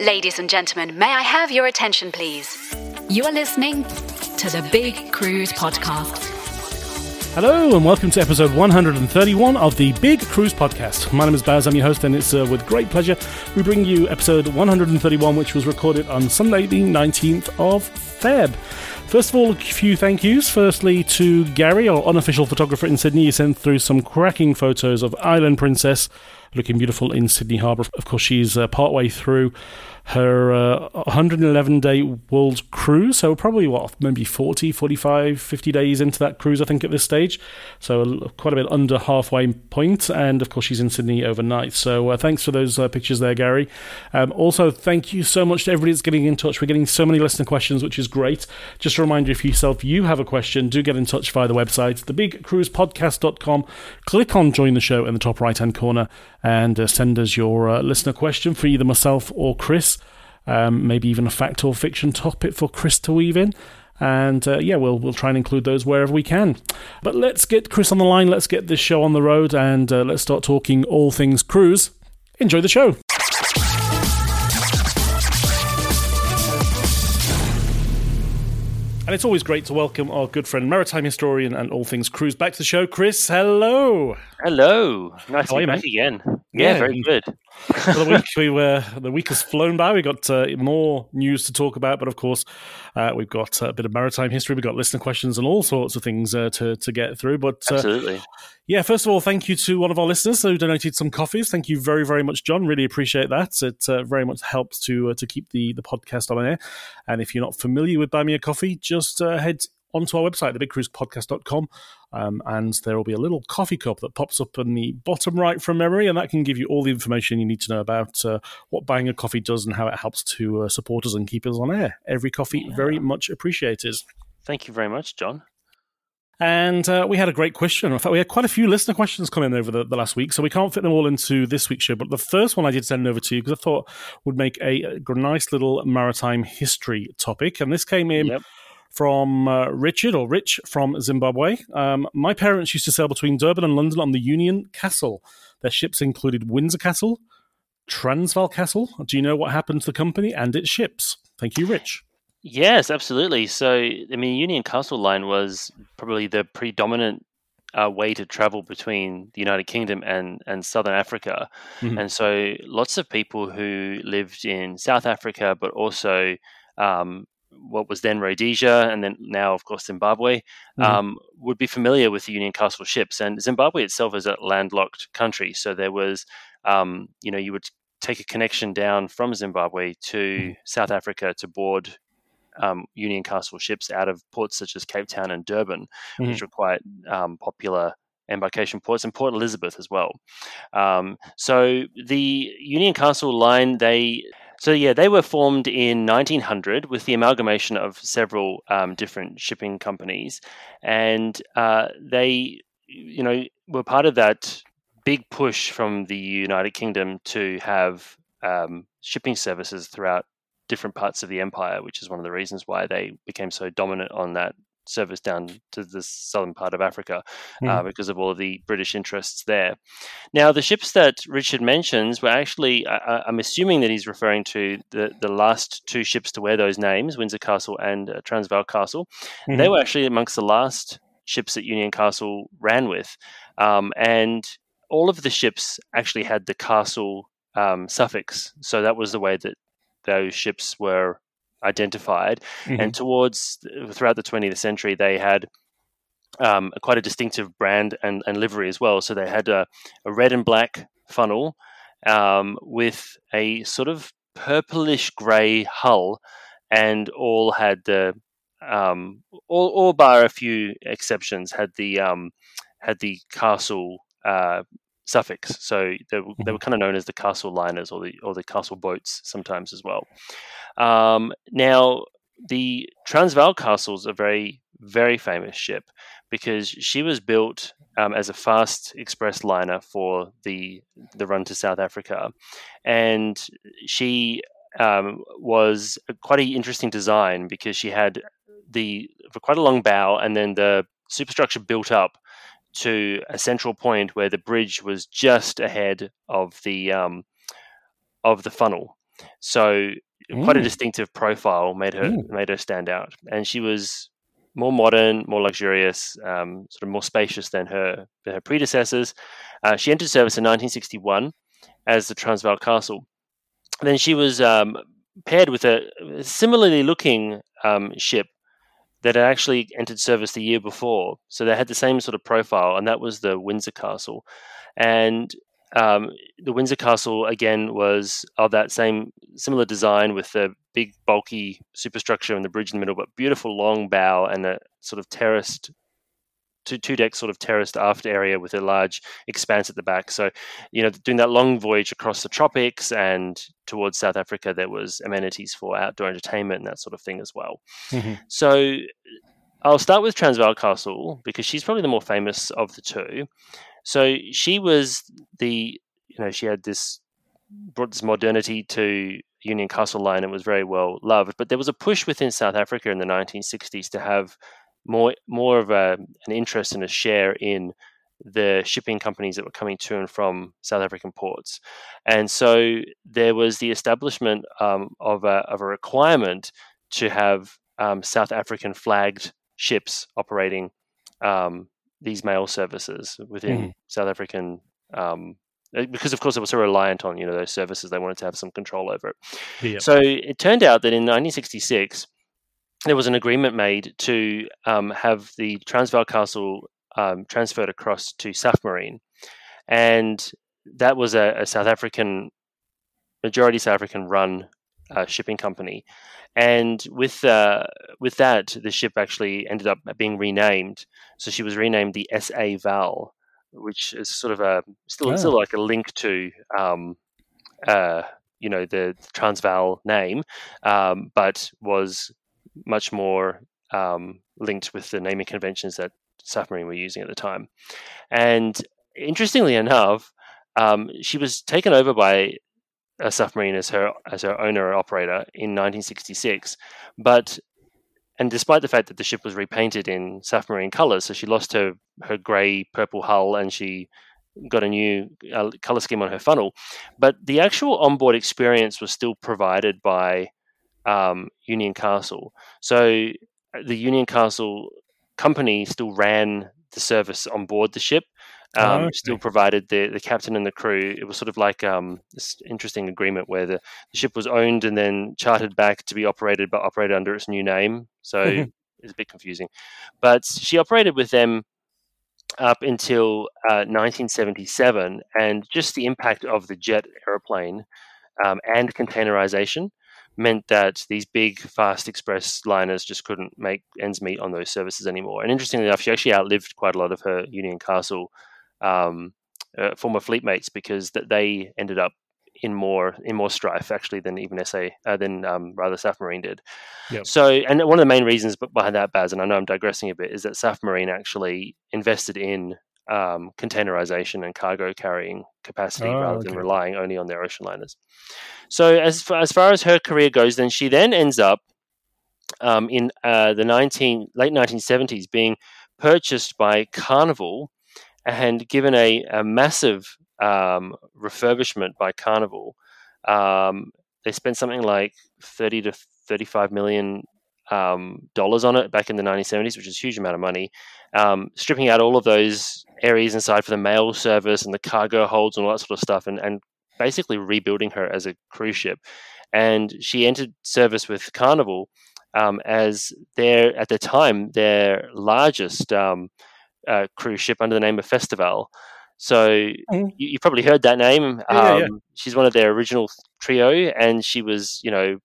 Ladies and gentlemen, may I have your attention, please? You are listening to the Big Cruise Podcast. Hello and welcome to episode 131 of the Big Cruise Podcast. My name is Baz, I'm your host, and it's uh, with great pleasure we bring you episode 131, which was recorded on Sunday, the 19th of Feb. First of all, a few thank yous. Firstly, to Gary, our unofficial photographer in Sydney. He sent through some cracking photos of Island Princess looking beautiful in Sydney Harbour. Of course, she's uh, partway through her uh, 111 day world cruise. So, probably what, maybe 40, 45, 50 days into that cruise, I think, at this stage. So, quite a bit under halfway point. And of course, she's in Sydney overnight. So, uh, thanks for those uh, pictures there, Gary. Um, also, thank you so much to everybody that's getting in touch. We're getting so many listener questions, which is great. Just a reminder if yourself you have a question, do get in touch via the website, thebigcruisepodcast.com. Click on join the show in the top right hand corner and uh, send us your uh, listener question for either myself or Chris. Um, maybe even a fact or fiction topic for Chris to weave in. And uh, yeah, we'll we'll try and include those wherever we can. But let's get Chris on the line. Let's get this show on the road, and uh, let's start talking all things cruise. Enjoy the show. And it's always great to welcome our good friend, maritime historian, and all things cruise back to the show. Chris, hello. Hello. Nice How to be you, back again. Yeah, Yeah. very good. The week we were the week has flown by. We got uh, more news to talk about, but of course uh, we've got a bit of maritime history. We've got listener questions and all sorts of things uh, to to get through. But uh, Absolutely. yeah, first of all, thank you to one of our listeners who donated some coffees. Thank you very very much, John. Really appreciate that. It uh, very much helps to uh, to keep the the podcast on air. And if you're not familiar with Buy Me a Coffee, just uh, head onto our website, thebigcruisepodcast.com, um, and there will be a little coffee cup that pops up in the bottom right from memory, and that can give you all the information you need to know about uh, what buying a coffee does and how it helps to uh, support us and keep us on air. Every coffee very much appreciated. Thank you very much, John. And uh, we had a great question. In fact, we had quite a few listener questions come in over the, the last week, so we can't fit them all into this week's show. But the first one I did send over to you because I thought would make a, a nice little maritime history topic. And this came in Yep. From uh, Richard or Rich from Zimbabwe. Um, my parents used to sail between Durban and London on the Union Castle. Their ships included Windsor Castle, Transvaal Castle. Do you know what happened to the company and its ships? Thank you, Rich. Yes, absolutely. So, I mean, Union Castle Line was probably the predominant uh, way to travel between the United Kingdom and, and Southern Africa. Mhm. And so, lots of people who lived in South Africa, but also um, what was then Rhodesia, and then now, of course, Zimbabwe, Mhm. um, would be familiar with the Union Castle ships. And Zimbabwe itself is a landlocked country, so there was, um, you know, you would take a connection down from Zimbabwe to South Africa to board um, Union Castle ships out of ports such as Cape Town and Durban, which were quite um, popular embarkation ports, and Port Elizabeth as well. Um, so the Union Castle line, they So yeah, they were formed in 1900 with the amalgamation of several um, different shipping companies, and uh, they, you know, were part of that big push from the United Kingdom to have um, shipping services throughout different parts of the empire, which is one of the reasons why they became so dominant on that service down to the southern part of Africa mm. uh, because of all of the British interests there. Now, the ships that Richard mentions were actually, I, am assuming that he's referring to the, the last two ships to wear those names, Windsor Castle and uh, Transvaal Castle. Mm-hmm. They were actually amongst the last ships that Union Castle ran with. Um, and all of the ships actually had the castle um, suffix. So that was the way that those ships were identified. Mm-hmm. And towards throughout the 20th century, they had um, quite a distinctive brand and, and, livery as well. So they had a, a red and black funnel um, with a sort of purplish grey hull, and all had the um, all, all bar a few exceptions had the um, had the castle uh, suffix. So they, they were mm-hmm. kind of known as the castle liners or the or the castle boats sometimes as well. Um, now the Transvaal Castle is a very very famous ship because she was built um, as a fast express liner for the the run to South Africa, and she um, was quite an interesting design because she had the for quite a long bow and then the superstructure built up to a central point where the bridge was just ahead of the um, of the funnel. So mm. quite a mm. distinctive profile made her mm. made her stand out, and she was more modern, more luxurious, um, sort of more spacious than her than her predecessors. Uh, she entered service in 1961 as the Transvaal Castle. And then she was um, paired with a similarly looking um, ship that had actually entered service the year before. So they had the same sort of profile, and that was the Windsor Castle. And um, the Windsor Castle again was of that same similar design with the big bulky superstructure and the bridge in the middle, but beautiful long bow and a sort of terraced two, two deck sort of terraced aft area with a large expanse at the back. So, you know, doing that long voyage across the tropics and towards South Africa, there was amenities for outdoor entertainment and that sort of thing as well. Mm-hmm. So, I'll start with Transvaal Castle because she's probably the more famous of the two. So she was the, you know, she had this brought this modernity to Union Castle line and was very well loved. But there was a push within South Africa in the 1960s to have more more of a, an interest and a share in the shipping companies that were coming to and from South African ports. And so there was the establishment um, of, a, of a requirement to have um, South African flagged ships operating um, these mail services within mm. South African. Um, uh, because of course it was so reliant on you know those services, they wanted to have some control over it. Yep. So it turned out that in 1966, there was an agreement made to um, have the Transvaal Castle um, transferred across to Safmarine, and that was a, a, South African majority South African run uh, shipping company. And with uh, with that, the ship actually ended up being renamed. So she was renamed the S.A. Vaal, which is sort of a still oh. still like a link to um, uh, you know the Transvaal name, um, but was much more um, linked with the naming conventions that Safmarine were using at the time. And interestingly enough, um, she was taken over by a Safmarine as her as her owner or operator in 1966, but and despite the fact that the ship was repainted in Safmarine colors, so she lost her her grey purple hull and she got a new uh, color scheme on her funnel, but the actual onboard experience was still provided by um, Union Castle. So uh, the Union Castle company still ran the service on board the ship. Um, oh, okay. Still provided the, the captain and the crew. It was sort of like um, this interesting agreement where the, the, ship was owned and then chartered back to be operated, but operated under its new name. So mm-hmm. it's a bit confusing. But she operated with them up until uh, 1977, and just the impact of the jet aeroplane um, and containerization meant that these big fast express liners just couldn't make ends meet on those services anymore. And interestingly enough, she actually outlived quite a lot of her Union Castle um, uh, former fleet mates because that they ended up in more in more strife actually than even SA uh, than um, rather Safmarine did. Yep. So, and one of the main reasons behind that, Baz, and I know I'm digressing a bit, is that Safmarine actually invested in um, containerization and cargo carrying capacity Oh, rather okay. than relying only on their ocean liners. So, as far, as far as her career goes, then she then ends up um, in uh, the 19 late 1970s being purchased by Carnival and given a, a massive um, refurbishment by Carnival. Um, they spent something like 30 to 35 million um, dollars on it back in the 1970s, which is a huge amount of money. Um, stripping out all of those areas inside for the mail service and the cargo holds and all that sort of stuff, and, and basically rebuilding her as a cruise ship. And she entered service with Carnival um, as their, at the time, their largest um, uh, cruise ship under the name of Festivale. So Mhm. you, you probably heard that name. Yeah, yeah, um, She's one of their original trio, and she was, you know,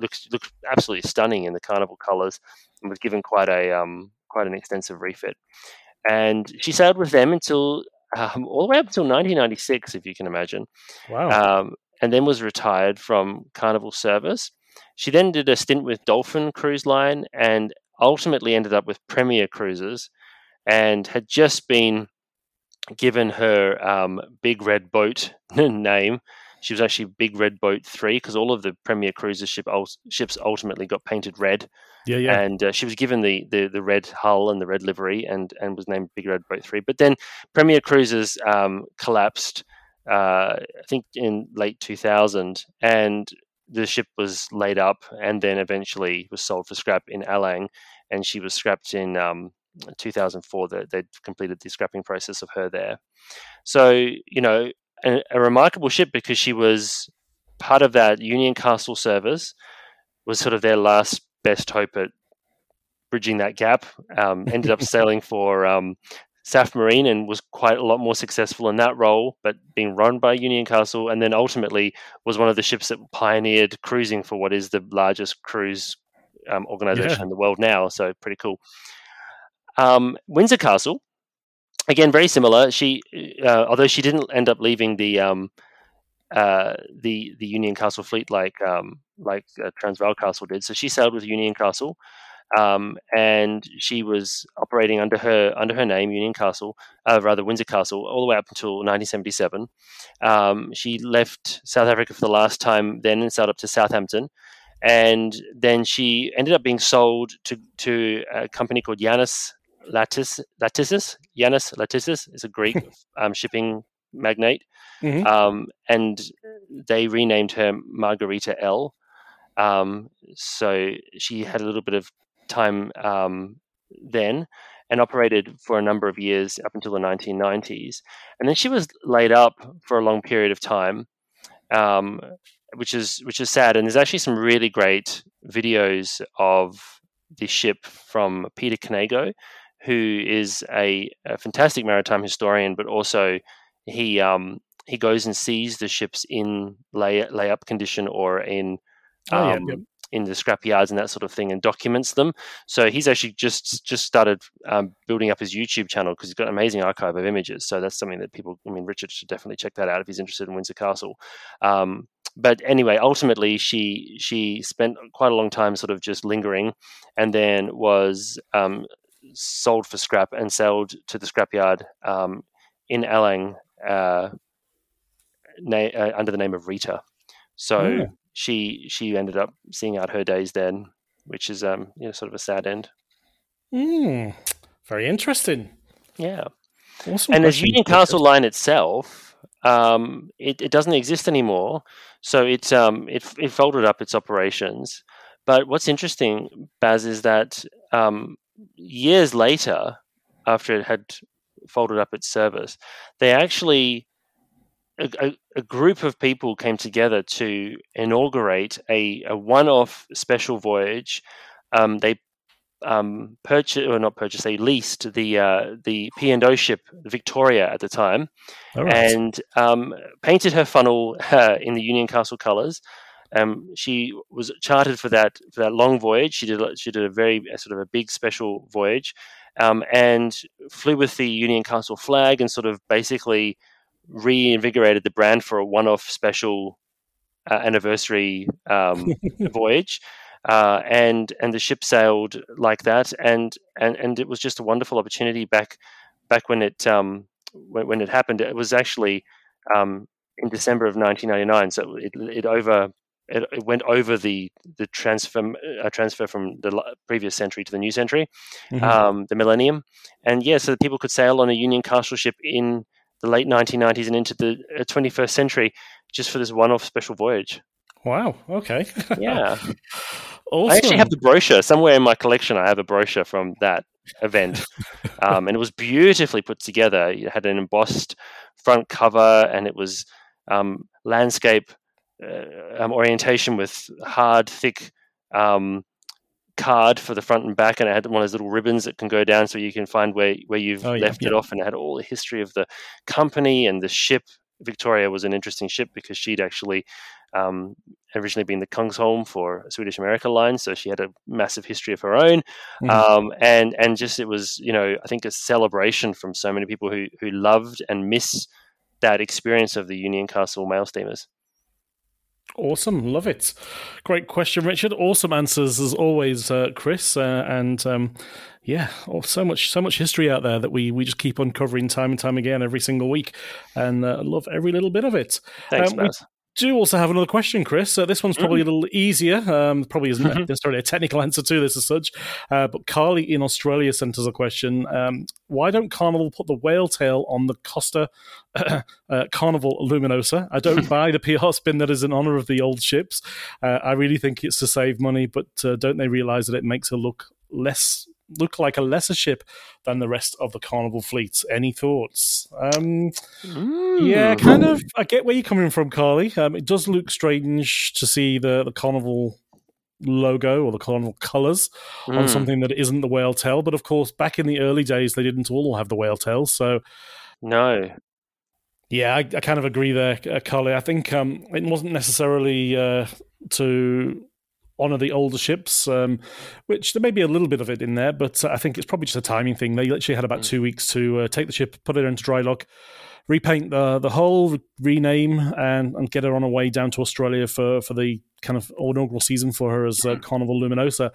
looks looks absolutely stunning in the carnival colours, and was given quite a um, quite an extensive refit. And she sailed with them until um, all the way up until 1996, if you can imagine Wow. um, and then was retired from Carnival service. She then did a stint with Dolphin Cruise Line and ultimately ended up with Premier Cruises and had just been given her um, Big Red Boat name. She was actually Big Red Boat 3 because all of the Premier Cruises ship, ships ultimately got painted red yeah, yeah. and uh, she was given the, the the red hull and the red livery and and was named Big Red Boat Three. But then Premier Cruises um, collapsed, uh, I think in late 2000, and the ship was laid up and then eventually was sold for scrap in Alang, and she was scrapped in um, 2004. That they completed the scrapping process of her there. So you know, a, a remarkable ship because she was part of that Union Castle service. Was sort of their last best hope at bridging that gap. Um, ended up sailing for um, Safmarine and was quite a lot more successful in that role, but being run by Union Castle, and then ultimately was one of the ships that pioneered cruising for what is the largest cruise um, organization Yeah. in the world now. So pretty cool. Um, Windsor Castle, again, very similar. She, uh, although she didn't end up leaving the um, uh, the the Union Castle fleet like um, like uh, Transvaal Castle did. So she sailed with Union Castle, um, and she was operating under her under her name, Union Castle, uh, rather Windsor Castle, all the way up until 1977. Um, she left South Africa for the last time then and sailed up to Southampton. And then she ended up being sold to, to a company called Yanis Latis, Latisis. Yanis Latisis is a Greek um, shipping magnate Mhm. um, and they renamed her Margarita L. Um, so she had a little bit of time um, then and operated for a number of years up until the 1990s. And then she was laid up for a long period of time, um, which is which is sad. And there's actually some really great videos of the ship from Peter Knego, who is a, a fantastic maritime historian, but also he um, he goes and sees the ships in lay layup condition or in Oh, yeah, um, yep. in the scrap yards and that sort of thing, and documents them. So he's actually just just started um, building up his YouTube channel because he's got an amazing archive of images. So that's something that people. I mean, Richard should definitely check that out if he's interested in Windsor Castle. Um, but anyway, ultimately, she she spent quite a long time sort of just lingering, and then was um, sold for scrap and sold to the scrapyard um, in Alang uh, na- uh, under the name of Rita. So Oh. she she ended up seeing out her days then, which is um you know sort of a sad end. Mm, very interesting. Yeah, Awesome. and as Union Castle Line itself, um, it, it doesn't exist anymore. So it um it it folded up its operations. But what's interesting, Baz, is that um, years later, after it had folded up its service, they actually a, a, group of people came together to inaugurate a, a one-off special voyage. Um, they um, purchased or not purchased, they leased the uh, the P and O ship Victoria at the time, right. and um, painted her funnel uh, in the Union Castle colours. Um, she was chartered for that for that long voyage. She did a- she did a very a sort of a big special voyage, um, and flew with the Union Castle flag and sort of basically reinvigorated the brand for a one-off special uh, anniversary um, voyage. Uh, and and the ship sailed like that, and and and it was just a wonderful opportunity back back when it um, when, when it happened. It was actually um, in December of 1999, so it it over it, it went over the the transfer uh, transfer from the previous century to the new century, mm-hmm. um, the millennium, and yeah, so that people could sail on a Union Castle ship in the late 1990s and into the 21st uh, century just for this one-off special voyage. Wow. Okay. Yeah. awesome. I actually have the brochure somewhere in my collection. I have a brochure from that event, um, and it was beautifully put together. It had an embossed front cover, and it was um, landscape um, orientation with hard, thick um, card for the front and back, and it had one of those little ribbons that can go down so you can find where where you've oh, left yeah, it yeah. off, and it had all the history of the company and the ship. Victoria was an interesting ship because she'd actually um, originally been the Kungsholm for Swedish America Line, so she had a massive history of her own, mm-hmm. um, and and just it was you know I think a celebration from so many people who who loved and miss that experience of the Union Castle mail steamers. Awesome, love it. Great question, Richard. Awesome answers as always, uh, Chris. Uh, and um, yeah, oh, so much, so much history out there that we we just keep uncovering time and time again every single week, and uh, love every little bit of it. Thanks, um, do also have another question, Chris. Uh, this one's probably mm. a little easier. Um, probably isn't mm-hmm. necessarily a technical answer to this as such. Uh, but Carly in Australia sent us a question. Um, why don't Carnival put the whale tail on the Costa uh, Carnival Luminosa? I don't buy the PR spin that is in honor of the old ships. Uh, I really think it's to save money, but uh, don't they realize that it makes her look less look like a lesser ship than the rest of the Carnival fleets. Any thoughts? Um, mm. Yeah, kind of. I get where you're coming from, Carly. Um, it does look strange to see the, the Carnival logo or the Carnival colours mm. on something that isn't the whale tail. But of course, back in the early days, they didn't all have the whale tail. So, no. Yeah, I, I kind of agree there, uh, Carly. I think um, it wasn't necessarily uh, to honor the older ships, um, which there may be a little bit of it in there, but I think it's probably just a timing thing. They literally had about mm. two weeks to uh, take the ship, put it into dry dock, repaint the the hull, rename, and, and get her on her way down to Australia for, for the kind of inaugural season for her as uh, mm. Carnival Luminosa.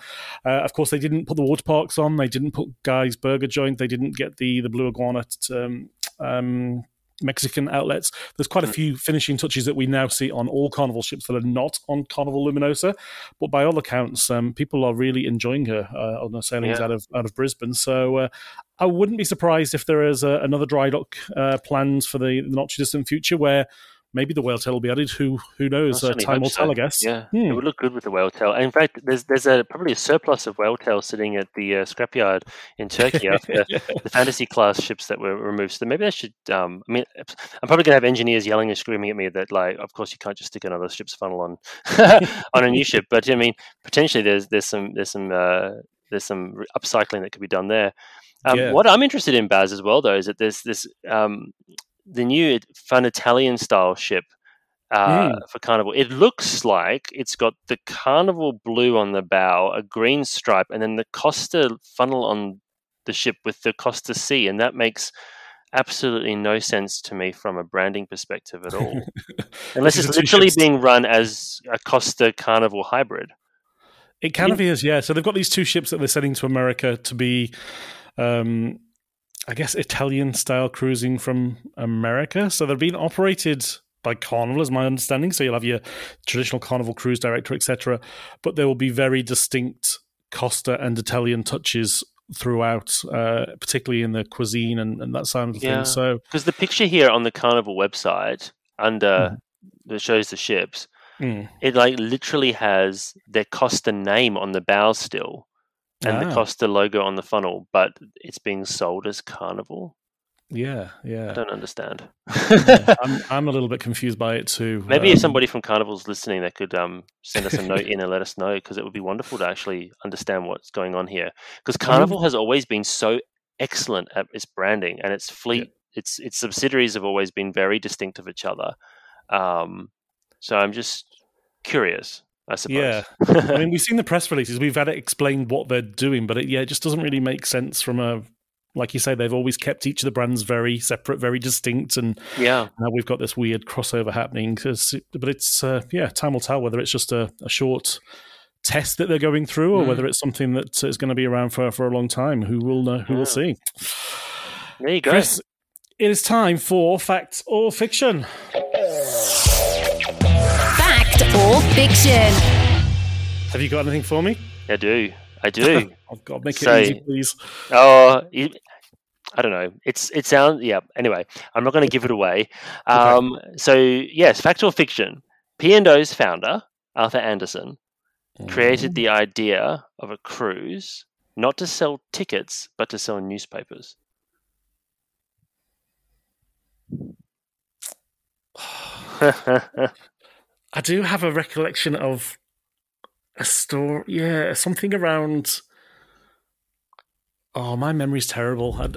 Uh, of course, they didn't put the water parks on. They didn't put Guy's Burger Joint. They didn't get the the Blue Iguana um, um, Mexican outlets. There's quite a mm. few finishing touches that we now see on all Carnival ships that are not on Carnival Luminosa, but by all accounts, um, people are really enjoying her uh, on the sailings yeah. out of out of Brisbane. So uh, I wouldn't be surprised if there is a, another dry dock uh, plans for the, the not too distant future where maybe the whale tail will be added. Who who knows? Uh, time will so. tell, I guess. Yeah, hmm. it would look good with the whale tail. in fact, there's there's a probably a surplus of whale tails sitting at the uh, scrapyard in Turkey after the fantasy class ships that were removed. So maybe I should. Um, I mean, I'm probably going to have engineers yelling and screaming at me that like, of course you can't just stick another ship's funnel on on a new ship. But I mean, potentially there's there's some there's some uh, there's some upcycling that could be done there. Um, yeah. What I'm interested in, Baz, as well, though, is that there's this um, the new fun Italian style ship uh, mm. for Carnival. It looks like it's got the Carnival blue on the bow, a green stripe, and then the Costa funnel on the ship with the Costa C, and that makes absolutely no sense to me from a branding perspective at all, unless it's literally ships. being run as a Costa Carnival hybrid. It kind of is, yeah. So they've got these two ships that they're sending to America to be. Um, I guess, Italian style cruising from America. So they're being operated by Carnival, is my understanding. So you'll have your traditional Carnival cruise director, etc. But there will be very distinct Costa and Italian touches throughout, uh, particularly in the cuisine and, and that side of yeah. things. So because the picture here on the Carnival website under mm. that shows the ships, mm. it like literally has their Costa name on the bow still and ah. the Costa logo on the funnel, but it's being sold as Carnival. Yeah, yeah. I don't understand. I'm, I'm a little bit confused by it too. Maybe um, if somebody from Carnival's listening, they could um, send us a note in and let us know because it would be wonderful to actually understand what's going on here. Because Carnival um, has always been so excellent at its branding and its fleet, yeah. its its subsidiaries have always been very distinct of each other. Um, so I'm just curious. I suppose. Yeah, I mean, we've seen the press releases. We've had it explained what they're doing, but it, yeah, it just doesn't really make sense from a like you say, they've always kept each of the brands very separate, very distinct, and Yeah. now we've got this weird crossover happening. but it's uh, yeah, time will tell whether it's just a, a short test that they're going through, or Mm. whether it's something that is going to be around for for a long time. Who will know? Who will see? There you go. Chris, it is time for fact or fiction. Fact or fiction? Have you got anything for me? I do. I do. I've got to make it So- easy, please. oh, you, I don't know. It's it sounds yeah. Anyway, I'm not going to give it away. Um, So yes, fact or fiction. P and O's founder Arthur Anderson created the idea of a cruise not to sell tickets but to sell newspapers. I do have a recollection of a story. Yeah, something around. Oh, my memory's terrible. I,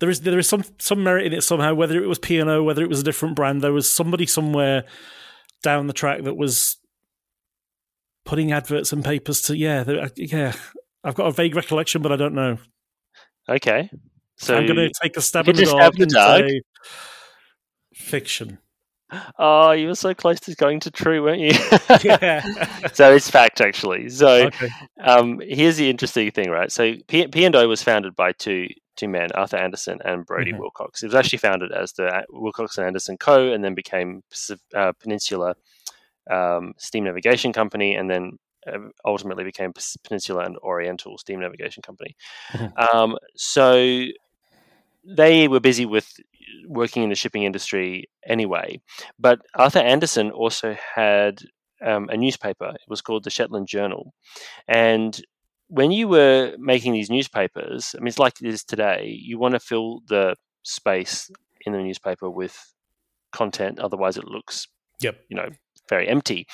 there is there is some some merit in it somehow. Whether it was P and O, whether it was a different brand, there was somebody somewhere down the track that was putting adverts and papers to. Yeah, there- yeah. I've got a vague recollection, but I don't know. okay, so I'm going to take a stab in the just dark stab in the and dark. say fiction. Oh, you were so close to going to true, weren't you? Yeah. so it's fact actually. So okay. um, here's the interesting thing, right? So P P and O was founded by two two men, Arthur Anderson and Brodie Mhm. Willcox. It was actually founded as the Willcox and Anderson Co. and then became uh, Peninsula um, Steam Navigation Company, and then uh, ultimately became Peninsula and Oriental Steam Navigation Company. Um, so they were busy with working in the shipping industry anyway. But Arthur Anderson also had um, a newspaper. It was called the Shetland Journal. And when you were making these newspapers, I mean, it's like it is today, you want to fill the space in the newspaper with content, otherwise, it looks Yep. you know very empty.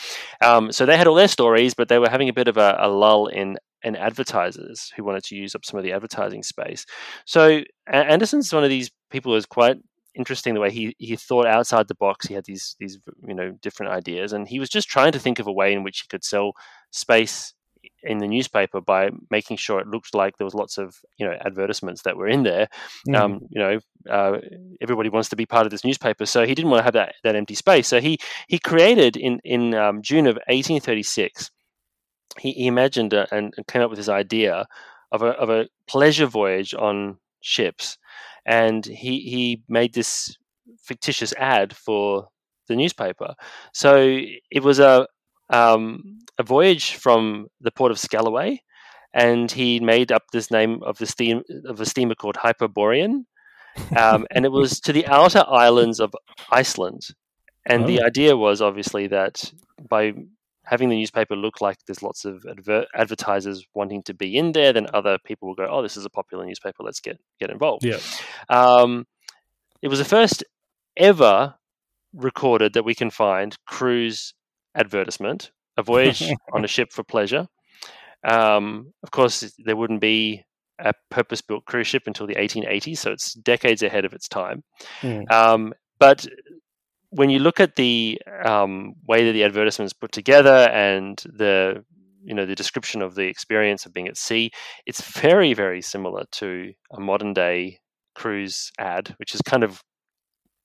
Um, so they had all their stories, but they were having a bit of a, a lull in in advertisers who wanted to use up some of the advertising space. So Anderson's one of these people was quite interesting the way he he thought outside the box. He had these these you know different ideas, and he was just trying to think of a way in which he could sell space in the newspaper by making sure it looked like there was lots of you know advertisements that were in there Mm. um, you know, uh, everybody wants to be part of this newspaper, so he didn't want to have that, that empty space. So he he created in in um, June of 1836. He, he imagined uh, and and came up with this idea of a of a pleasure voyage on ships, and he he made this fictitious ad for the newspaper. So it was a um, a voyage from the port of Scalloway, and he made up this name of the steam of a steamer called Hyperborean, um, and it was to the outer islands of Iceland. And the Oh. idea was obviously that by having the newspaper look like there's lots of adver- advertisers wanting to be in there, then other people will go, "Oh, this is a popular newspaper. Let's get get involved." Yeah. Um, it was the first ever recorded that we can find cruise advertisement, a voyage on a ship for pleasure. Um, of course, there wouldn't be a purpose-built cruise ship until the 1880s, so it's decades ahead of its time. Mm. Um, but when you look at the um, way that the advertisement is put together and the you know the description of the experience of being at sea, it's very very similar to a modern day cruise ad, which is kind of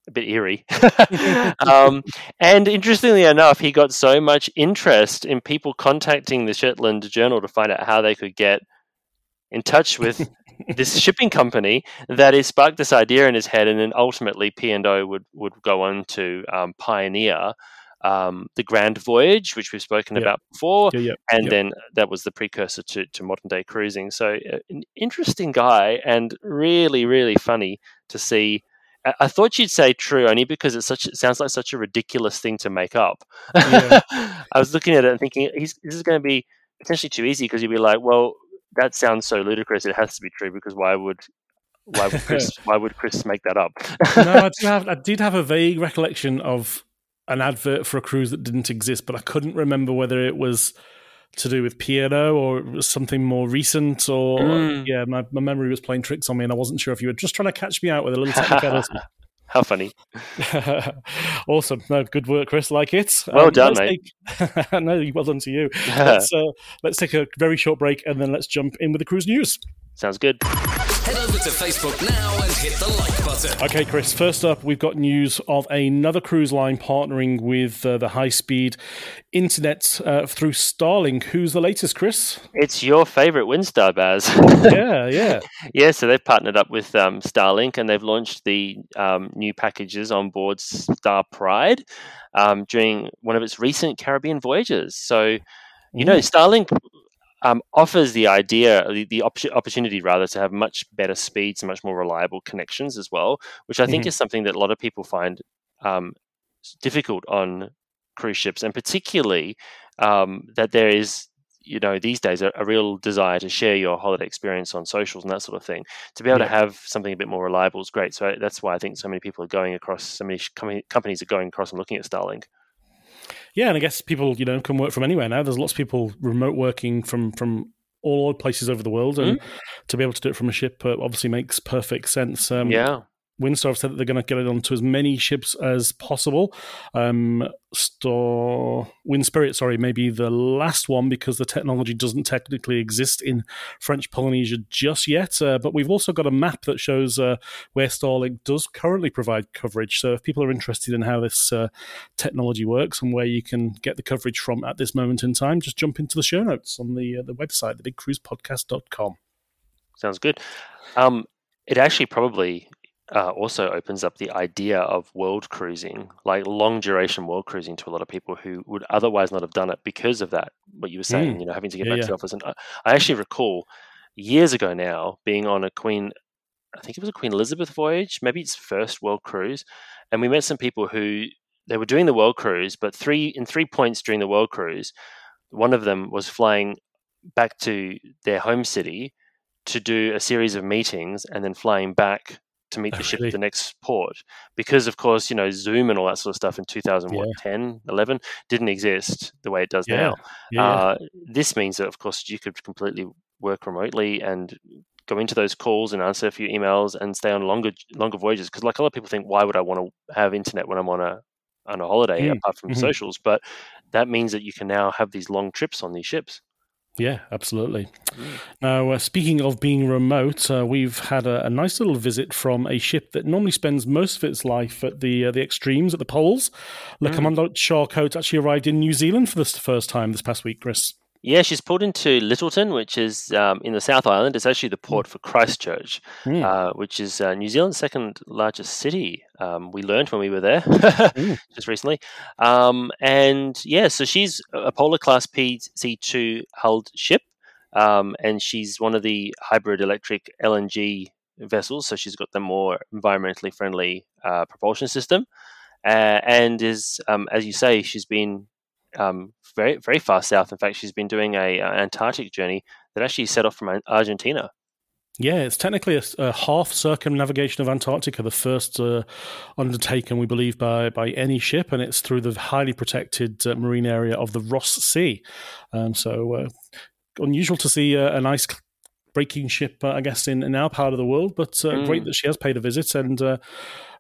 a bit eerie. um, and interestingly enough, he got so much interest in people contacting the Shetland Journal to find out how they could get in touch with this shipping company that it sparked this idea in his head, and then ultimately P and O would would go on to um, pioneer um, the Grand Voyage, which we've spoken Yep. about before, Yeah, yeah. and Yep. then that was the precursor to, to modern day cruising. So uh, an interesting guy and really really funny to see. I- I thought you'd say true only because it's such. It sounds like such a ridiculous thing to make up. Yeah. I was looking at it and thinking, He's, this is going to be potentially too easy because you'd be like, well, that sounds so ludicrous. It has to be true because why would why would Chris why would Chris make that up? no, I did, have, I did have a vague recollection of an advert for a cruise that didn't exist, but I couldn't remember whether it was to do with P&O or something more recent or Mm. yeah, my, my memory was playing tricks on me and I wasn't sure if you were just trying to catch me out with a little technicality. How funny! awesome. No, good work, Chris. Like it. Well done, let's mate. Take... no, well done to you. let's, uh, let's take a very short break and then let's jump in with the cruise news. Sounds good. Head over to Facebook now and hit the like button. Okay, Chris, first up, we've got news of another cruise line partnering with uh, the high speed internet uh, through Starlink. Who's the latest, Chris? It's your favorite Windstar, Baz. yeah, yeah. yeah, so they've partnered up with um, Starlink and they've launched the um, new packages on board Star Pride um, during one of its recent Caribbean voyages. So, you know, Starlink um, offers the idea, the, the op- opportunity rather, to have much better speeds and much more reliable connections as well, which I think Mhm. is something that a lot of people find um, difficult on cruise ships, and particularly um, that there is, you know, these days a, a real desire to share your holiday experience on socials and that sort of thing. To be able Yeah. to have something a bit more reliable is great. So that's why I think so many people are going across, so many com- companies are going across and looking at Starlink. Yeah, and I guess people, you know, can work from anywhere now. There's lots of people remote working from from all places over the world, and to be able to do it from a ship uh, obviously makes perfect sense. Um, yeah. Windstar have said that they're going to get it onto as many ships as possible. Um, Star Wind Spirit, sorry, maybe the last one because the technology doesn't technically exist in French Polynesia just yet. Uh, but we've also got a map that shows uh, where Starlink does currently provide coverage. So if people are interested in how this uh, technology works and where you can get the coverage from at this moment in time, just jump into the show notes on the uh, the website, thebigcruisepodcast.com. Sounds good. Um, it actually probably uh, also opens up the idea of world cruising, like long duration world cruising, to a lot of people who would otherwise not have done it because of that. What you were saying, Mm. you know, having to get Yeah, back to the office. And I, I actually recall years ago now being on a Queen, I think it was a Queen Elizabeth voyage, maybe its first world cruise, and we met some people who they were doing the world cruise, but three in three points during the world cruise, one of them was flying back to their home city to do a series of meetings and then flying back to meet Oh, the ship really? at the next port because of course you know zoom and all that sort of stuff in 2010 11 didn't exist the way it does Yeah, now Yeah, yeah. uh, this means that of course you could completely work remotely and go into those calls and answer a few emails and stay on longer longer voyages because like a lot of people think why would i want to have internet when i'm on a on a holiday Mm, apart from mhm. socials but that means that you can now have these long trips on these ships Yeah, absolutely. Now, uh, speaking of being remote, uh, we've had a, a nice little visit from a ship that normally spends most of its life at the uh, the extremes, at the poles. Le Mm. Commandant Charcot actually arrived in New Zealand for the first time this past week, Chris. Yeah, she's pulled into Lyttelton, which is um, in the South Island. It's actually the port for Christchurch, Mm. uh, which is uh, New Zealand's second largest city. Um, we learned when we were there just recently. Um, and yeah, so she's a Polar Class PC2 hulled ship, um, and she's one of the hybrid electric LNG vessels. So she's got the more environmentally friendly uh, propulsion system. Uh, and is, um, as you say, she's been um, very very far south. In fact, she's been doing a, an Antarctic journey that actually set off from Argentina. Yeah, it's technically a half circumnavigation of Antarctica, the first uh, undertaken, we believe, by by any ship, and it's through the highly protected uh, marine area of the Ross Sea. Um, so uh, unusual to see uh, an ice breaking ship, uh, I guess, in, in our part of the world, but uh, great Mm. that she has paid a visit, and uh,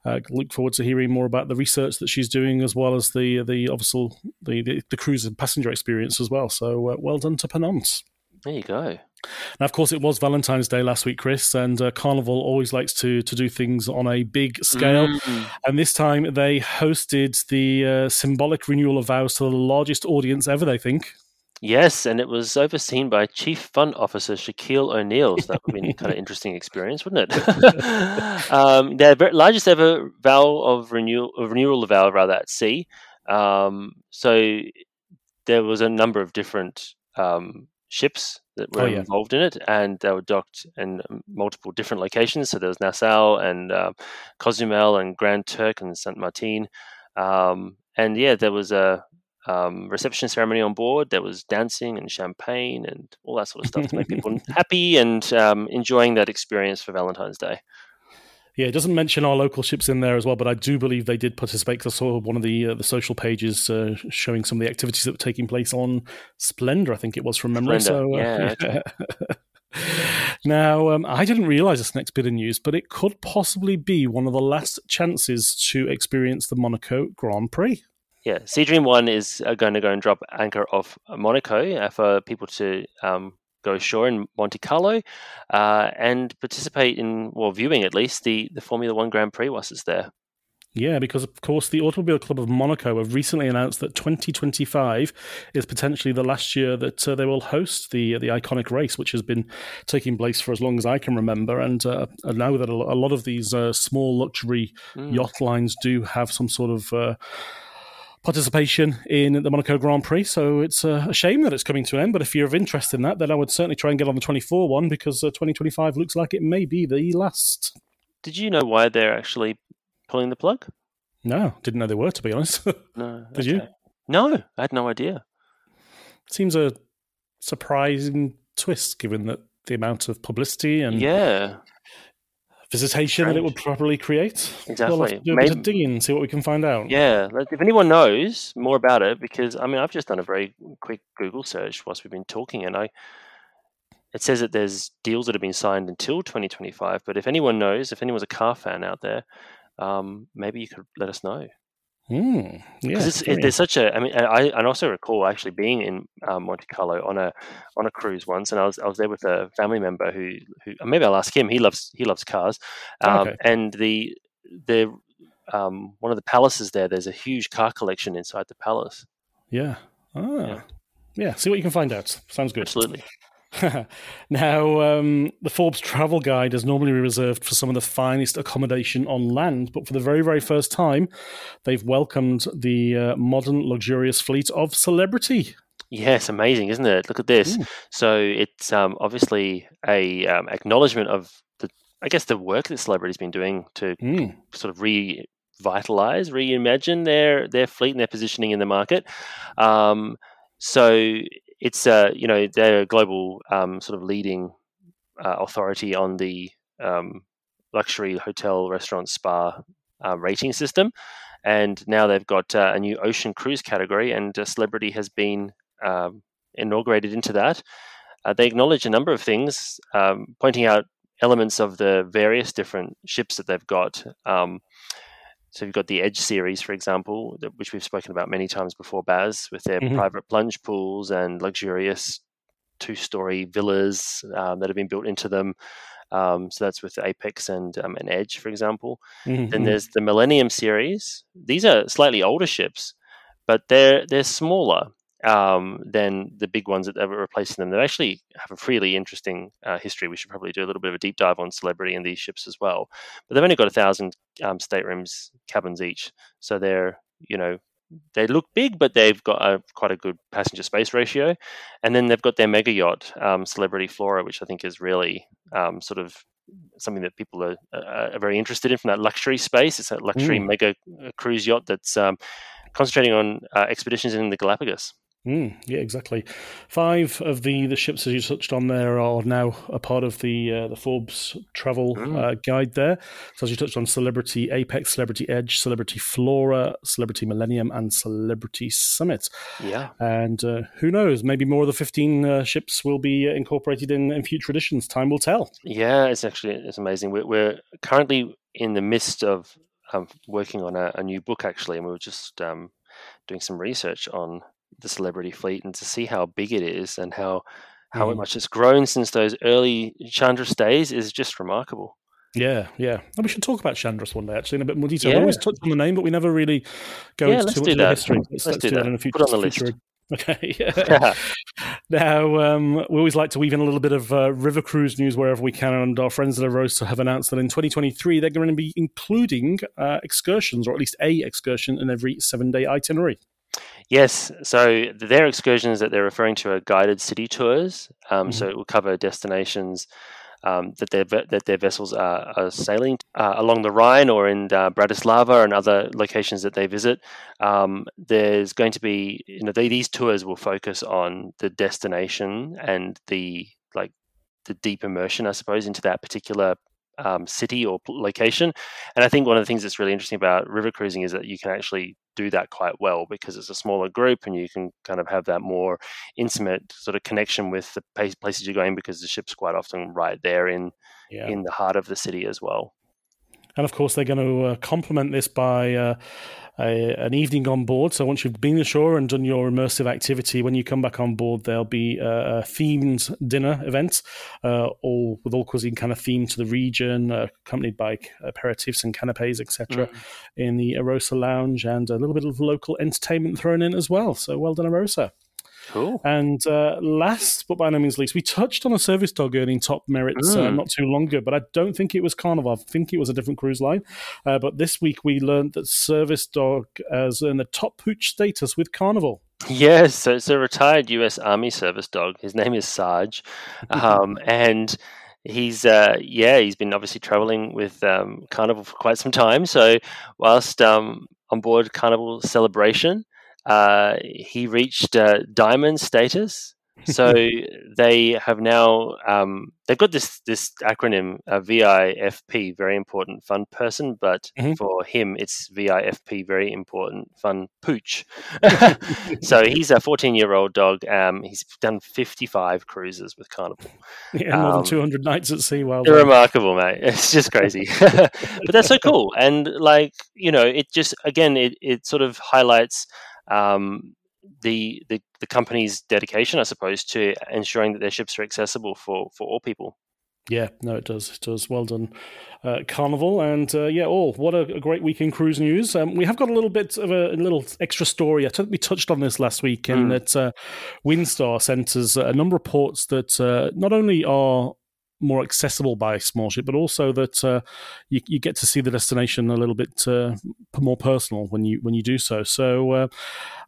uh, look forward to hearing more about the research that she's doing, as well as the the obviously the the, the cruise and passenger experience as well. So uh, well done to Ponant. There you go. Now, of course, it was Valentine's Day last week, Chris, and uh, Carnival always likes to to do things on a big scale. Mm. And this time, they hosted the uh, symbolic renewal of vows to the largest audience ever. They think. Yes, and it was overseen by Chief Fun Officer Shaquille O'Neal. So that would be kind of interesting experience, wouldn't it? um, their largest ever vow of renewal, of renewal of vow, rather at sea. Um, so there was a number of different um, ships that were Oh, yeah. involved in it, and they were docked in multiple different locations. So there was Nassau and uh, Cozumel and Grand Turk and Saint Martin. Um, and yeah, there was a um, reception ceremony on board. There was dancing and champagne and all that sort of stuff to make people happy and um, enjoying that experience for Valentine's Day. Yeah, it doesn't mention our local ships in there as well, but I do believe they did participate because I saw one of the uh, the social pages uh, showing some of the activities that were taking place on Splendor. I think it was from memory. Splendor, So, uh, yeah, now, um, I didn't realize this next bit of news, but it could possibly be one of the last chances to experience the Monaco Grand Prix. Yeah, Sea Dream One is uh, going to go and drop anchor off Monaco uh, for people to um, go ashore in Monte Carlo uh, and participate in, well, viewing at least the the Formula One Grand Prix whilst it's there. Yeah, because of course the Automobile Club of Monaco have recently announced that 2025 is potentially the last year that uh, they will host the the iconic race, which has been taking place for as long as I can remember. And uh, I know that a lot of these uh, small luxury mm. yacht lines do have some sort of uh, participation in the Monaco Grand Prix. So it's a shame that it's coming to an end. But if you're of interest in that, then I would certainly try and get on the 24 one because uh, 2025 looks like it may be the last. Did you know why they're actually pulling the plug? No, didn't know they were. To be honest, no. Did you? No, I had no idea. Seems a surprising twist, given that the amount of publicity and yeah visitation Strange. that it would probably create. Exactly. We'll do a Maybe, bit of digging and see what we can find out. Yeah, if anyone knows more about it, because I mean, I've just done a very quick Google search whilst we've been talking, and I it says that there's deals that have been signed until 2025. But if anyone knows, if anyone's a car fan out there, um, maybe you could let us know. Mm, yeah, it, there's such a. I mean, I, I also recall actually being in um, Monte Carlo on a on a cruise once, and I was I was there with a family member who who maybe I'll ask him. He loves he loves cars, um, okay. and the the um, one of the palaces there. There's a huge car collection inside the palace. Yeah. Ah. Yeah. yeah. See what you can find out. Sounds good. Absolutely. now, um, the Forbes travel guide is normally reserved for some of the finest accommodation on land, but for the very, very first time, they've welcomed the uh, modern, luxurious fleet of celebrity. Yes, amazing, isn't it? Look at this. Mm. So it's um, obviously a um, acknowledgement of the, I guess, the work that celebrity's been doing to mm. sort of revitalize, reimagine their their fleet and their positioning in the market. Um, so it's uh, you know they're a global um, sort of leading uh, authority on the um, luxury hotel, restaurant, spa uh, rating system, and now they've got uh, a new ocean cruise category, and celebrity has been um, inaugurated into that. Uh, they acknowledge a number of things, um, pointing out elements of the various different ships that they've got. Um, so you've got the Edge series, for example, which we've spoken about many times before, Baz, with their mm-hmm. private plunge pools and luxurious two-story villas um, that have been built into them. Um, so that's with Apex and um, an Edge, for example. Mm-hmm. Then there's the Millennium series. These are slightly older ships, but they're they're smaller um, than the big ones that are replacing them. They actually have a really interesting uh, history. We should probably do a little bit of a deep dive on celebrity and these ships as well. But they've only got a thousand um, staterooms, cabins each, so they're you know they look big, but they've got a, quite a good passenger space ratio. And then they've got their mega yacht, um, Celebrity Flora, which I think is really um, sort of something that people are, are, very interested in from that luxury space. It's a luxury mm. mega uh, cruise yacht that's um, concentrating on uh, expeditions in the Galapagos. Mm, yeah, exactly. Five of the, the ships, as you touched on there, are now a part of the uh, the Forbes travel mm. uh, guide there. So, as you touched on, Celebrity Apex, Celebrity Edge, Celebrity Flora, Celebrity Millennium, and Celebrity Summit. Yeah. And uh, who knows, maybe more of the 15 uh, ships will be incorporated in, in future editions. Time will tell. Yeah, it's actually it's amazing. We're, we're currently in the midst of um, working on a, a, new book, actually, and we were just um, doing some research on the celebrity fleet and to see how big it is and how how mm. much it's grown since those early Chandris days is just remarkable. Yeah, yeah. And we should talk about Chandris one day, actually, in a bit more detail. Yeah. We always touch on the name, but we never really go yeah, into too much of the history. Let's, let's, do, that. that. in a future. Put on the future. list. Okay. Yeah. now, um, we always like to weave in a little bit of uh, river cruise news wherever we can, and our friends at Arosa have announced that in 2023 they're going to be including uh, excursions, or at least a excursion in every seven-day itinerary. Yes, so their excursions that they're referring to are guided city tours. Um, mm-hmm. So it will cover destinations um, that their that their vessels are, are sailing uh, along the Rhine or in uh, Bratislava and other locations that they visit. Um, there's going to be you know they, these tours will focus on the destination and the like the deep immersion, I suppose, into that particular um, city or location. And I think one of the things that's really interesting about river cruising is that you can actually do that quite well because it's a smaller group and you can kind of have that more intimate sort of connection with the places you're going because the ship's quite often right there in yeah. in the heart of the city as well. And of course, they're going to uh, complement this by uh, a, an evening on board. So once you've been ashore and done your immersive activity, when you come back on board, there'll be a, a themed dinner event, uh, all with all cuisine kind of themed to the region, uh, accompanied by aperitifs and canapes, etc., mm. in the Arosa Lounge, and a little bit of local entertainment thrown in as well. So well done, Arosa. Cool. And uh, last, but by no means least, we touched on a service dog earning top merits mm. uh, not too long ago, but I don't think it was Carnival. I think it was a different cruise line. Uh, but this week we learned that service dog has earned the top pooch status with Carnival. Yes, so it's a retired U.S. Army service dog. His name is Sarge, um, and he's uh, yeah he's been obviously traveling with um, Carnival for quite some time. So whilst um, on board Carnival Celebration uh, he reached uh, diamond status. So they have now um, they've got this this acronym uh, VIFP, very important fun person, but mm-hmm. for him it's VIFP, very important fun pooch. so he's a 14 year old dog. Um, he's done 55 cruises with Carnival. Yeah, more um, than 200 nights at sea. Well, remarkable, mate. It's just crazy, but that's so cool. And like you know, it just again it it sort of highlights um, the, the the company's dedication, I suppose, to ensuring that their ships are accessible for for all people. Yeah, no, it does. It does. Well done, uh, Carnival, and uh, yeah, all. What a, a, great week in cruise news. Um, we have got a little bit of a, a little extra story. I think we touched on this last week, and mm. that uh, Windstar sent us a number of ports that uh, not only are more accessible by small ship, but also that uh, you, you, get to see the destination a little bit uh, more personal when you when you do so. So uh,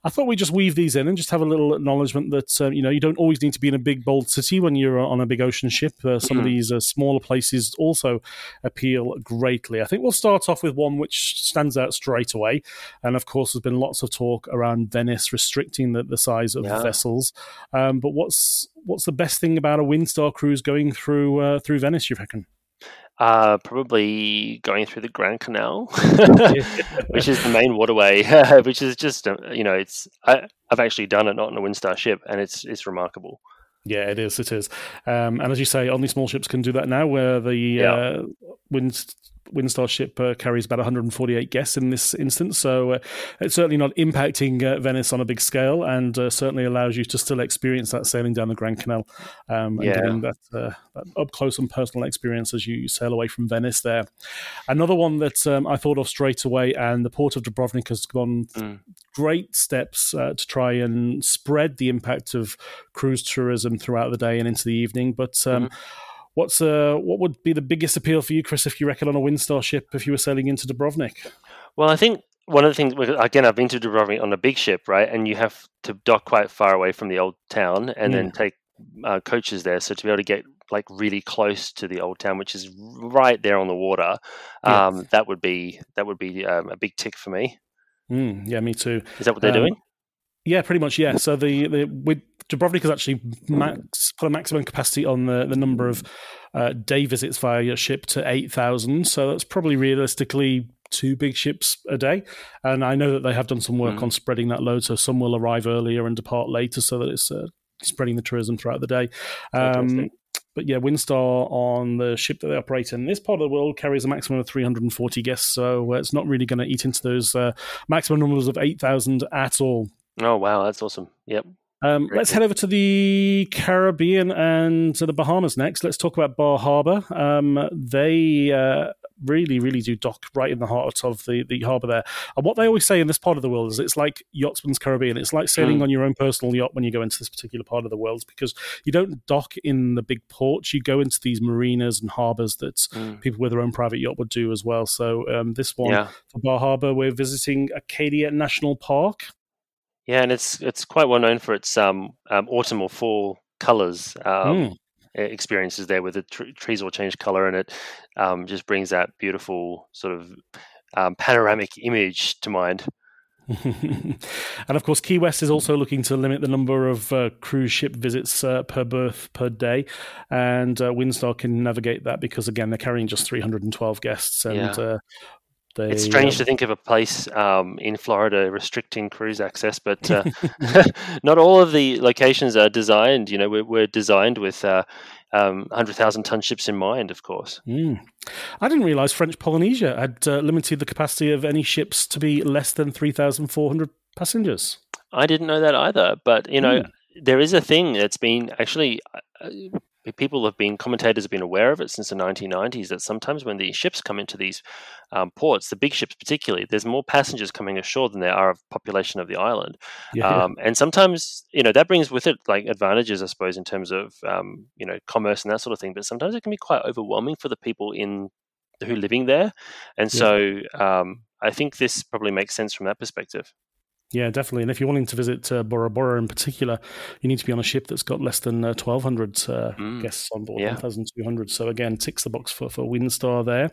I thought we'd just weave these in and just have a little acknowledgement that uh, you know you don't always need to be in a big bold city when you're on a big ocean ship. Uh, some mm-hmm. of these uh, smaller places also appeal greatly. I think we'll start off with one which stands out straight away, and of course there's been lots of talk around Venice restricting the, the size of yeah. vessels. Um, but what's what's the best thing about a Windstar cruise going through uh, through Venice? You reckon? Uh, probably going through the Grand Canal, which is the main waterway, which is just uh, you know it's I, have actually done it not on a Windstar ship, and it's it's remarkable. Yeah, it is. It is. Um, and as you say, only small ships can do that now, where the yeah. uh, wind Windstar ship uh, carries about 148 guests in this instance, so uh, it's certainly not impacting uh, Venice on a big scale, and uh, certainly allows you to still experience that sailing down the Grand Canal um, and yeah. getting that, uh, that, up close and personal experience as you sail away from Venice. There, another one that um, I thought of straight away, and the port of Dubrovnik has gone mm. great steps uh, to try and spread the impact of cruise tourism throughout the day and into the evening, but. Um, mm-hmm What's uh, what would be the biggest appeal for you, Chris, if you reckon on a Windstar ship if you were sailing into Dubrovnik? Well, I think one of the things again, I've been to Dubrovnik on a big ship, right, and you have to dock quite far away from the old town, and then take uh, coaches there. So to be able to get like really close to the old town, which is right there on the water, um, yeah. that would be that would be um, a big tick for me. Mm, yeah, me too. Is that what they're um, doing? Yeah, pretty much. Yeah. So the the with Dubrovnik has actually max put a maximum capacity on the the number of uh, day visits via your ship to eight thousand. So that's probably realistically two big ships a day. And I know that they have done some work mm. on spreading that load, so some will arrive earlier and depart later, so that it's uh, spreading the tourism throughout the day. Um, but yeah, Windstar on the ship that they operate in this part of the world carries a maximum of 340 guests, so uh, it's not really going to eat into those uh, maximum numbers of 8,000 at all. Oh wow, that's awesome. Yep. Um, let's head over to the Caribbean and to the Bahamas next. Let's talk about Bar Harbor. Um, they uh, really, really do dock right in the heart of the, the harbour there. And what they always say in this part of the world is it's like Yachtsman's Caribbean. It's like sailing mm. on your own personal yacht when you go into this particular part of the world because you don't dock in the big ports. You go into these marinas and harbours that mm. people with their own private yacht would do as well. So um, this one yeah. for Bar Harbor, we're visiting Acadia National Park. Yeah, and it's it's quite well known for its um, um autumn or fall colors. Um, mm. Experiences there, where the tr- trees all change color, and it um, just brings that beautiful sort of um, panoramic image to mind. and of course, Key West is also looking to limit the number of uh, cruise ship visits uh, per berth per day, and uh, Windstar can navigate that because again they're carrying just 312 guests, and yeah. They, it's strange um, to think of a place um, in Florida restricting cruise access, but uh, not all of the locations are designed. You know, we're, we're designed with uh, um, 100,000 ton ships in mind, of course. Mm. I didn't realize French Polynesia had uh, limited the capacity of any ships to be less than 3,400 passengers. I didn't know that either, but you know, mm. there is a thing that's been actually uh, people have been commentators have been aware of it since the 1990s that sometimes when the ships come into these um, ports, the big ships particularly, there's more passengers coming ashore than there are of population of the island, yeah. um, and sometimes you know that brings with it like advantages, I suppose, in terms of um, you know commerce and that sort of thing. But sometimes it can be quite overwhelming for the people in who are living there, and so um, I think this probably makes sense from that perspective. Yeah, definitely. And if you're wanting to visit uh, Bora Bora in particular, you need to be on a ship that's got less than uh, 1,200 uh, mm. guests on board, yeah. 1,200. So again, ticks the box for, for Windstar there.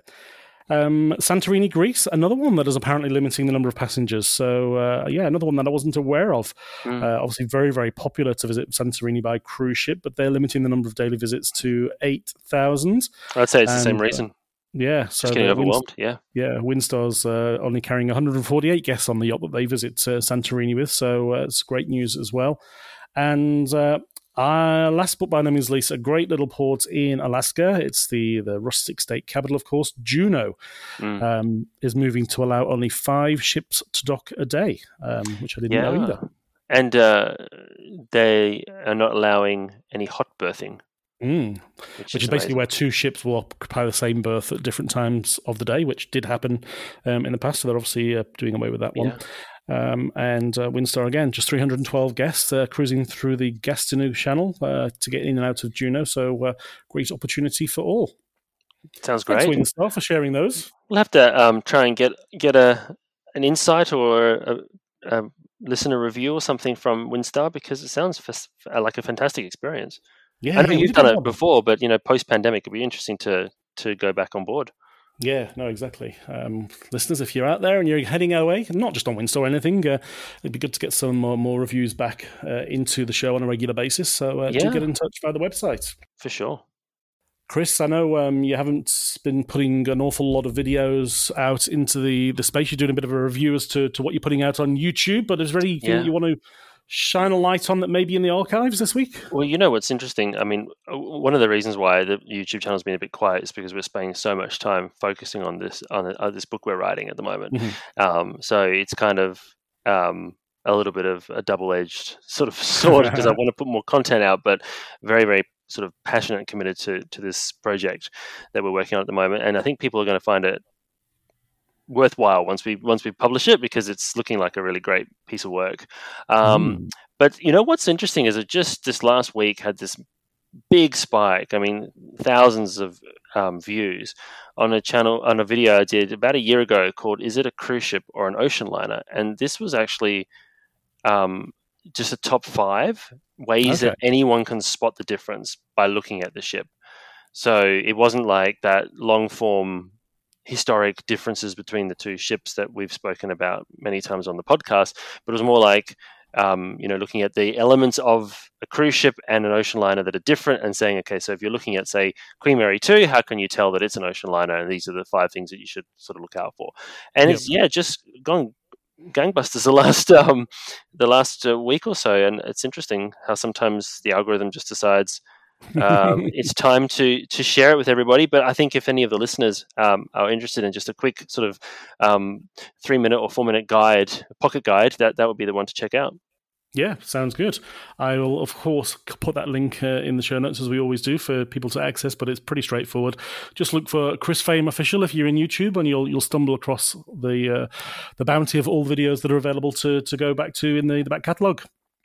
Um, Santorini, Greece, another one that is apparently limiting the number of passengers. So, uh, yeah, another one that I wasn't aware of. Mm. Uh, obviously, very, very popular to visit Santorini by cruise ship, but they're limiting the number of daily visits to 8,000. I'd say it's and, the same uh, reason. Yeah, so getting overwhelmed. yeah, yeah. Windstar's uh, only carrying 148 guests on the yacht that they visit uh, Santorini with, so uh, it's great news as well. And uh, last but by no means least, a great little port in Alaska. It's the the rustic state capital, of course. Juneau mm. um, is moving to allow only five ships to dock a day, um, which I didn't yeah. know either. And uh, they are not allowing any hot berthing Mm. Which, which, is, basically where two ships will occupy the same berth at different times of the day, which did happen um, in the past. So they're obviously uh, doing away with that one. Yeah. Um, and uh, Windstar again, just 312 guests uh, cruising through the Gastineau Channel uh, to get in and out of Juneau. So uh, great opportunity for all. Sounds great. Thanks, Windstar, for sharing those. We'll have to um, try and get get a an insight or a, a listener review or something from Windstar because it sounds f- like a fantastic experience. Yeah, I know you've done it before, but you know, post pandemic, it'd be interesting to to go back on board. Yeah, no, exactly. Um, listeners, if you're out there and you're heading our way, not just on Windstar or anything, uh, it'd be good to get some more, more reviews back uh, into the show on a regular basis. So uh, yeah. do get in touch via the website. For sure. Chris, I know um, you haven't been putting an awful lot of videos out into the, the space. You're doing a bit of a review as to, to what you're putting out on YouTube, but is there anything yeah. you want to shine a light on that maybe in the archives this week? Well, you know what's interesting? I mean, one of the reasons why the YouTube channel's been a bit quiet is because we're spending so much time focusing on this on, uh, this book we're writing at the moment. Mm-hmm. Um, so it's kind of um, a little bit of a double-edged sort of sword because I want to put more content out, but very, very sort of passionate and committed to to this project that we're working on at the moment. And I think people are going to find it worthwhile once we once we publish it because it's looking like a really great piece of work. Um, mm. But you know what's interesting is it just this last week had this big spike. I mean, thousands of um, views on a channel on a video I did about a year ago called "Is it a cruise ship or an ocean liner?" And this was actually um, just a top five ways okay. that anyone can spot the difference by looking at the ship. So it wasn't like that long form historic differences between the two ships that we've spoken about many times on the podcast, but it was more like um, you know looking at the elements of a cruise ship and an ocean liner that are different, and saying, okay, so if you're looking at say Queen Mary two, how can you tell that it's an ocean liner? And these are the five things that you should sort of look out for. And yep. it's yeah, just gone gangbusters the last um, the last uh, week or so, and it's interesting how sometimes the algorithm just decides um, it's time to to share it with everybody. But I think if any of the listeners um, are interested in just a quick sort of um, three minute or four minute guide, pocket guide, that that would be the one to check out. Yeah, sounds good. I will, of course, put that link uh, in the show notes as we always do for people to access. But it's pretty straightforward. Just look for Chris Frame official if you're in YouTube, and you'll you'll stumble across the uh, the bounty of all videos that are available to to go back to in the, the back catalogue.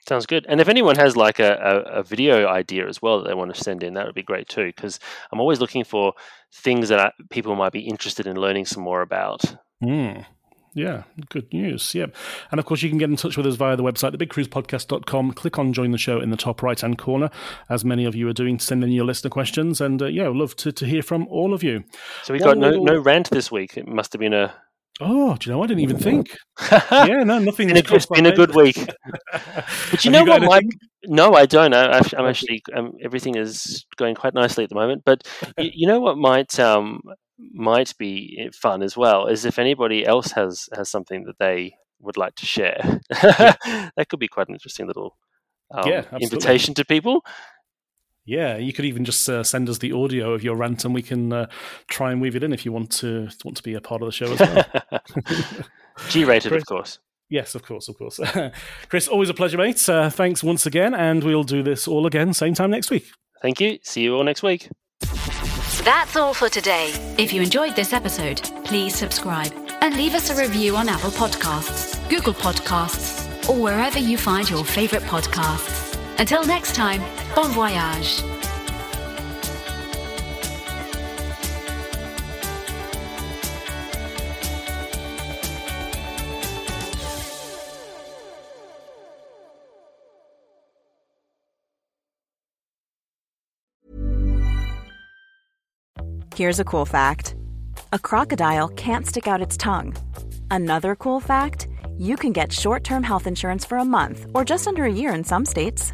Sounds good. And if anyone has like a, a, a, video idea as well that they want to send in, that would be great too. Because I'm always looking for things that I, people might be interested in learning some more about. Mm. Yeah, good news. Yep. And of course, you can get in touch with us via the website, thebigcruisepodcast.com. Click on join the show in the top right hand corner, as many of you are doing, to send in your listener questions. And uh, yeah, love to, to hear from all of you. So we got no, no rant this week. It must have been a Oh, do you know? I didn't even think. yeah, no, nothing. Been a, it's been a good week. but you know you what, Mike? No, I don't. I, am actually um, everything is going quite nicely at the moment. But you, you know what might um, might be fun as well is if anybody else has has something that they would like to share. that could be quite an interesting little um, yeah, invitation to people. Yeah, you could even just uh, send us the audio of your rant, and we can uh, try and weave it in if you want to want to be a part of the show as well. G-rated, of course. Yes, of course, of course. Chris, always a pleasure, mate. Uh, thanks once again, and we'll do this all again same time next week. Thank you. See you all next week. That's all for today. If you enjoyed this episode, please subscribe and leave us a review on Apple Podcasts, Google Podcasts, or wherever you find your favorite podcasts. Until next time, bon voyage. Here's a cool fact a crocodile can't stick out its tongue. Another cool fact you can get short term health insurance for a month or just under a year in some states.